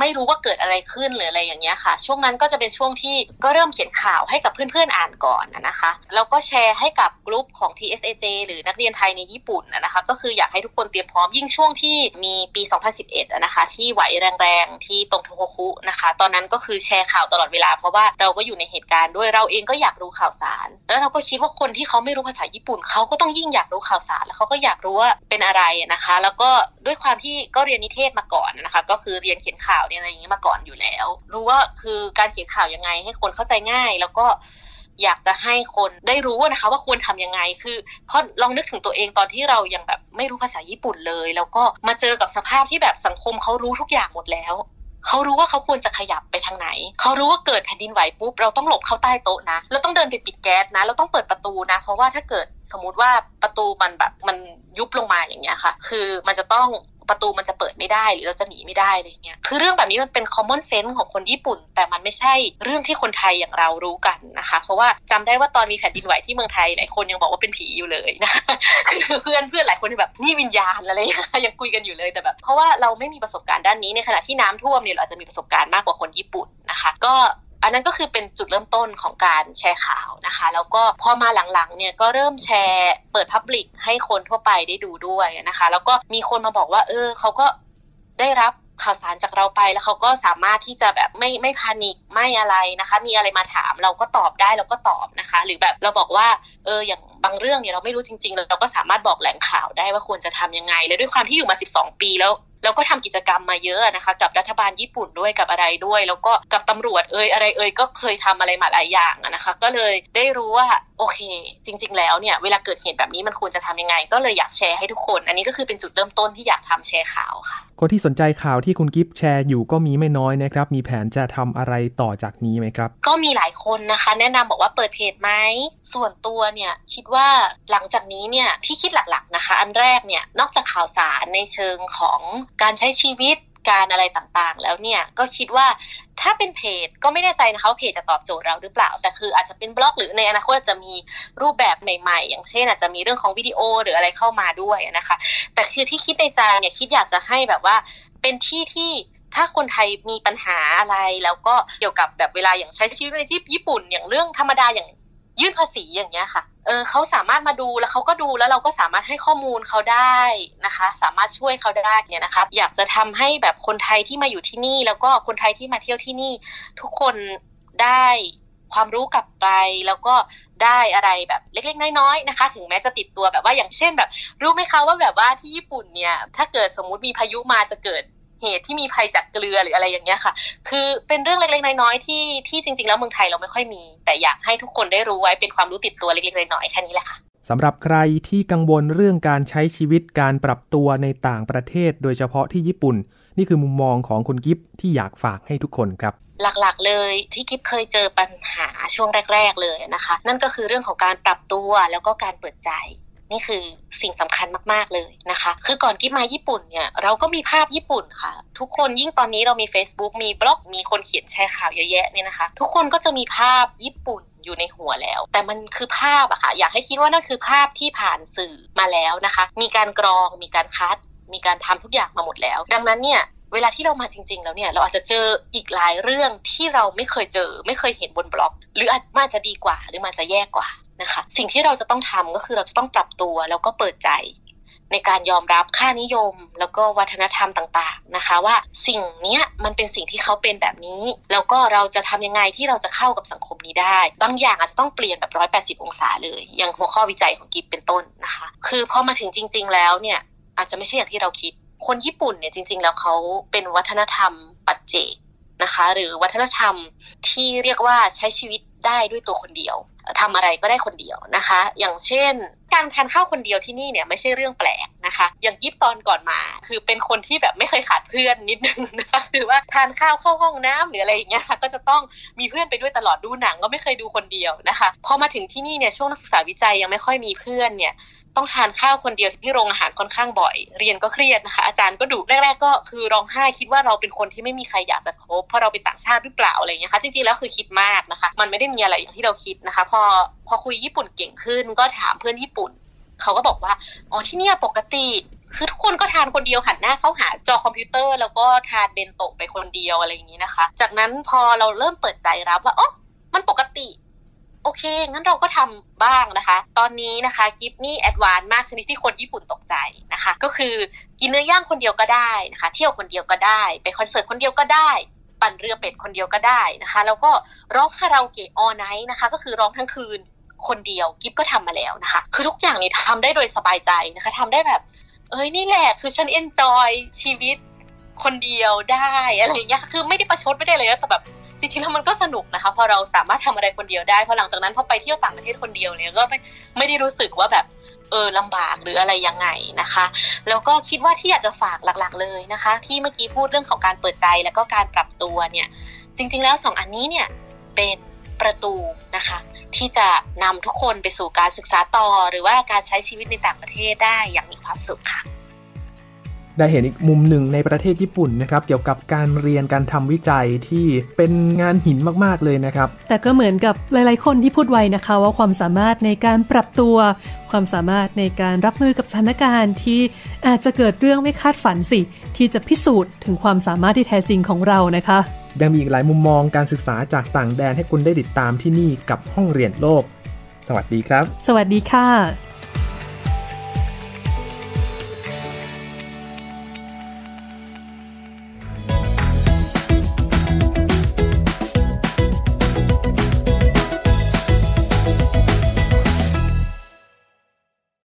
ไม่รู้ว่าเกิดอะไรขึ้นหรืออะไรอย่างเงี้ยค่ะ ช่วงนั้นก็จะเป็นช่วงที่ก็เริ่มเขียนข่าวให้กับเพื่อนๆอ่านก่อนนะคะแล้วก็แชร์ให้กับกลุ่มของ TSAJ หรือนักเรียนไทยในญี่ปุ่นนะคะก็คืออยากให้ทุกคนเตรียมพร้อมยิ่งช่วงที่มีปี 2011นะคะที่ไหวแรงๆ ที่ตรงโทโฮคุนะคะ ตอนนั้นก็คือแชร์ข่าวตลอดเวลาเพราะว่าเราก็อยู่ในเหตุการณ์ด้วยเราเองก็อยากรู้ข่าวสาร แล้วเราก็คิดว่าคนที่เขาไม่รู้ภาษาญี่ปุ่นเขาก็ต้องยิ่งอยากรู้ข่าวสารแล้วเขาก็อยากรู้ว่าเป็นอะไรนะคะ แล้วก็ด้วยความที่ก็เรียนนิเทศมาก่อนนะคะ ก็คือเรียนเขียนข่าวเนี่ยอะไรอย่างนี้มาก่อนอยู่แล้ว รู้ว่าคือการเขียนข่าวยังไงให้คนเข้าใจง่าย แล้วก็อยากจะให้คนได้รู้นะคะว่าควรทํำยังไง คือเพราะลองนึกถึงตัวเองตอนที่เรายังแบบไม่รู้ภาษาญี่ปุ่นเลย แล้วก็มาเจอกับสภาพที่แบบสังคมเขารู้ทุกอย่างหมดแล้วเขารู้ว่าเขาควรจะขยับไปทางไหน เขารู้ว่าเกิดแผ่นดินไหวปุ๊บเราต้องหลบเข้าใต้โต๊ะนะ เราต้องเดินไปปิดแก๊สนะ เราต้องเปิดประตูนะ เพราะว่าถ้าเกิดสมมติว่าประตูมันแบบมันยุบลงมาอย่างเงี้ยค่ะ คือมันจะต้อง ประตูมันจะเปิดไม่ได้หรือเราจะหนีไม่ได้อะไรเงี้ยคือเรื่องแบบนี้มันเป็น common sense ของคนญี่ปุ่น แต่มันไม่ใช่เรื่องที่คนไทยอย่างเรารู้กันนะคะ เพราะว่าจำได้ว่าตอนมีแผ่นดินไหวที่เมืองไทยหลายคนยังบอกว่าเป็นผีอยู่เลยนะคือเพื่อนเพื่อนหลายคนแบบนี่วิญญาณอะไรยังคุยกันอยู่เลยแต่แบบเพราะว่าเราไม่มีประสบการณ์ด้านนี้ในขณะที่น้ำท่วมเนี่ยเราจะมีประสบการณ์มากกว่าคนญี่ปุ่นนะคะ ก็ อันนั้นก็คือเป็นจุดเริ่มต้นของการแชร์ข่าวนะคะ แล้วก็พอมาหลังๆเนี่ยก็เริ่มแชร์เปิดพับลิกให้คนทั่วไปได้ดูด้วยนะคะ แล้วก็มีคนมาบอกว่า เออเขาก็ได้รับข่าวสารจากเราไปแล้วเขาก็สามารถที่จะแบบไม่ไม่พานิกไม่อะไรนะคะ มีอะไรมาถามเราก็ตอบได้เราก็ตอบนะคะ หรือแบบเราบอกว่าเอออย่างบางเรื่องเนี่ยเราไม่รู้จริงๆเราก็สามารถบอกแหล่งข่าวได้ว่าควรจะทำยังไง และด้วยความที่อยู่มา 12 ปีแล้ว เราก็ทำกิจกรรมมาเยอะนะคะ กับรัฐบาลญี่ปุ่นด้วยกับอะไรด้วย แล้วก็กับตำรวจเอ่ยอะไรเอ่ยก็เคยทำอะไรมาหลายอย่างนะคะ ก็เลยได้รู้ว่าโอเค จริง ๆ แล้วเนี่ยเวลาเกิดเหตุแบบนี้มันควรจะทำยังไง ก็เลยอยากแชร์ให้ทุกคน อันนี้ก็คือเป็นจุดเริ่มต้นที่อยากทำแชร์ข่าวค่ะ คนที่สนใจข่าวที่คุณกิฟแชร์อยู่ก็มีไม่น้อยนะครับ มีแผนจะทำอะไรต่อจากนี้ไหมครับ ก็มีหลายคนนะคะ แนะนำบอกว่าเปิดเพจไหมส่วนตัวเนี่ยคิดว่าหลังจากนี้เนี่ยที่คิดหลักๆนะคะ อันแรกเนี่ยนอกจากข่าวสารในเชิงของการใช้ชีวิตการอะไรต่างๆ แล้วเนี่ยก็คิดว่าถ้าเป็นเพจก็ไม่แน่ใจนะคะว่าเพจจะตอบโจทย์เราหรือเปล่า แต่คืออาจจะเป็นบล็อกหรือในอนาคตจะมีรูปแบบใหม่ๆ อย่างเช่น อาจจะมีเรื่องของวิดีโอหรืออะไรเข้ามาด้วยนะคะ แต่คือที่คิดในใจเนี่ยคิดอยากจะให้แบบว่าเป็นที่ที่ถ้าคนไทยมีปัญหาอะไรแล้วก็เกี่ยวกับแบบเวลาอย่างใช้ชีวิตในที่ญี่ปุ่นอย่างเรื่องธรรมดาอย่าง ยื่นภาษีอย่างเงี้ยค่ะ เออเขาสามารถมาดูแล้วเขาก็ดูแล้วเราก็สามารถให้ข้อมูลเขาได้นะคะ สามารถช่วยเขาได้เนี่ยนะคะ อยากจะทำให้แบบคนไทยที่มาอยู่ที่นี่ แล้วก็คนไทยที่มาเที่ยวที่นี่ ทุกคนได้ความรู้กลับไปแล้วก็ได้อะไรแบบเล็กๆ น้อยๆนะคะ ถึงแม้จะติดตัวแบบว่าอย่างเช่นแบบ รู้ไหมคะว่าแบบว่าที่ญี่ปุ่นเนี่ย ถ้าเกิดสมมุติมีพายุมาจะเกิด เหตุที่มีภัยจากเกลือหรืออะไรอย่างเงี้ยค่ะ คือเป็นเรื่องเล็กๆน้อยๆที่ที่จริงๆแล้วเมืองไทยเราไม่ค่อยมี แต่อยากให้ทุกคนได้รู้ไว้เป็นความรู้ติดตัวเล็กๆน้อยๆแค่นี้แหละค่ะสำหรับใครที่กังวลเรื่องการใช้ชีวิตการปรับตัวในต่างประเทศ โดยเฉพาะที่ญี่ปุ่น นี่คือมุมมองของคุณกิฟที่อยากฝากให้ทุกคนครับหลักๆ เลยที่กิฟเคยเจอปัญหาช่วงแรก ๆ เลยนะคะ นั่นก็คือเรื่องของการปรับตัวแล้วก็การเปิดใจ นี่คือสิ่งสำคัญมาก ๆ เลยนะคะ คือก่อนกิ๊บมาญี่ปุ่นเนี่ยเราก็มีภาพญี่ปุ่นค่ะ ทุกคนยิ่งตอนนี้เรามี Facebook มีบล็อกมีคนเขียนแชร์ข่าวเยอะแยะเนี่ยนะคะ ทุกคนก็จะมีภาพญี่ปุ่นอยู่ในหัวแล้ว แต่มันคือภาพอะค่ะ อยากให้คิดว่านั่นคือภาพที่ผ่านสื่อมาแล้วนะคะ มีการกรองมีการคัด มีการทำทุกอย่างมาหมดแล้ว ดังนั้นเนี่ยเวลาที่เรามาจริง ๆ แล้วเนี่ยเราอาจจะเจออีกหลายเรื่องที่เราไม่เคยเจอ ไม่เคยเห็นบนบล็อก หรืออาจมาจะดีกว่า หรือมาจะแย่กว่า นะคะ สิ่งที่เราจะต้องทำก็คือเราจะต้องปรับตัวแล้วก็เปิดใจ ในการยอมรับค่านิยม แล้วก็วัฒนธรรมต่างๆนะคะ ว่าสิ่งเนี้ยมันเป็นสิ่งที่เขาเป็นแบบนี้ แล้วก็เราจะทำยังไงที่เราจะเข้ากับสังคมนี้ได้ บางอย่างอาจจะต้องเปลี่ยนแบบ180องศาเลย อย่างหัวข้อวิจัยของกิฟเป็นต้นนะคะ คือพอมาถึงจริง ๆ แล้วเนี่ยอาจจะไม่ใช่อย่างที่เราคิด คนญี่ปุ่นเนี่ยจริง ๆ แล้วเขาเป็นวัฒนธรรมปัจเจก นะคะ หรือวัฒนธรรมที่เรียกว่าใช้ชีวิตได้ด้วยตัวคนเดียวทำอะไรก็ได้คนเดียวนะคะ อย่างเช่น การทานข้าวคนเดียวที่นี่เนี่ยไม่ใช่เรื่องแปลกนะคะ อย่างยิบตอนก่อนมา คือเป็นคนที่แบบไม่เคยขาดเพื่อนนิดนึงนะคะคือว่าทานข้าวเข้าห้องน้ำหรืออะไรอย่างเงี้ยค่ะก็จะต้องมีเพื่อนไปด้วยตลอดดูหนังก็ไม่เคยดูคนเดียวนะคะพอมาถึงที่นี่เนี่ยช่วงนักศึกษาวิจัยยังไม่ค่อยมีเพื่อนเนี่ย ต้องทานข้าวคนเดียวที่โรงอาหารค่อนข้างบ่อย เรียนก็เครียดนะคะอาจารย์ก็ดุแรก ๆ ก็คือร้องไห้คิดว่าเราเป็นคนที่ไม่มีใครอยากจะคบเพราะเราเป็นต่างชาติหรือเปล่าอะไรเงี้ยค่ะจริงๆแล้วคือคิดมากนะคะ มันไม่ได้มีอะไรอย่างที่เราคิดนะคะ พอพอคุยญี่ปุ่นเก่งขึ้น ก็ถามเพื่อนญี่ปุ่นเขาก็บอกว่าอ๋อที่เนี่ยปกติคือทุกคนก็ทานคนเดียวหันหน้าเข้าหาจอคอมพิวเตอร์ แล้วก็ทานเบนโตะไปคนเดียวอะไรอย่างนี้นะคะ จากนั้นพอเราเริ่มเปิดใจรับว่าอ๋อมันปกติ โอเค งั้นเราก็ทำบ้างนะคะ ตอนนี้นะคะกิฟนี่แอดวานมากชนิดที่คนญี่ปุ่นตกใจนะคะ ก็คือกินเนื้อย่างคนเดียวก็ได้นะคะ เที่ยวคนเดียวก็ได้ ไปคอนเสิร์ตคนเดียวก็ได้ ปั่นเรือเป็ดคนเดียวก็ได้นะคะ แล้วก็ร้องคาราโอเกะ all night นะคะ ก็คือร้องทั้งคืนคนเดียวกิฟก็ทำมาแล้วนะคะ คือทุกอย่างนี่ทำได้โดยสบายใจนะคะทำได้แบบ เอ้ยนี่แหละ คือฉัน enjoy ชีวิตคนเดียวได้อะไรเงี้ย คือไม่ได้ประชดไม่ได้เลยแต่แบบ จริงๆแล้วมันก็สนุกนะคะพอเราสามารถทำอะไรคนเดียวได้พอหลังจากนั้นพอไปเที่ยวต่างประเทศคนเดียวเนี่ยก็ไม่ไม่ได้รู้สึกว่าแบบเออลำบากหรืออะไรยังไงนะคะ แล้วก็คิดว่าที่อยากจะฝากหลักๆเลยนะคะ ที่เมื่อกี้พูดเรื่องของการเปิดใจแล้วก็การปรับตัวเนี่ยจริง ๆ แล้วสองอันนี้เนี่ยเป็นประตูนะคะ ที่จะนำทุกคนไปสู่การศึกษาต่อ หรือว่าการใช้ชีวิตในต่างประเทศได้อย่างมีความสุขค่ะ ได้เห็นอีกมุมหนึ่งในประเทศญี่ปุ่นนะครับเกี่ยวกับการเรียนการทำวิจัยที่เป็นงานหินมากๆเลยนะครับ แต่ก็เหมือนกับหลาย ๆ คนที่พูดไว้นะคะ ว่าความสามารถในการปรับตัว ความสามารถในการรับมือกับสถานการณ์ที่อาจจะเกิดเรื่องไม่คาดฝันสิ ที่จะพิสูจน์ถึงความสามารถที่แท้จริงของเรานะคะยังมีอีกหลายมุมมองการศึกษาจากต่างแดนให้คุณได้ติดตามที่นี่กับห้องเรียนโลก สวัสดีครับ สวัสดีค่ะ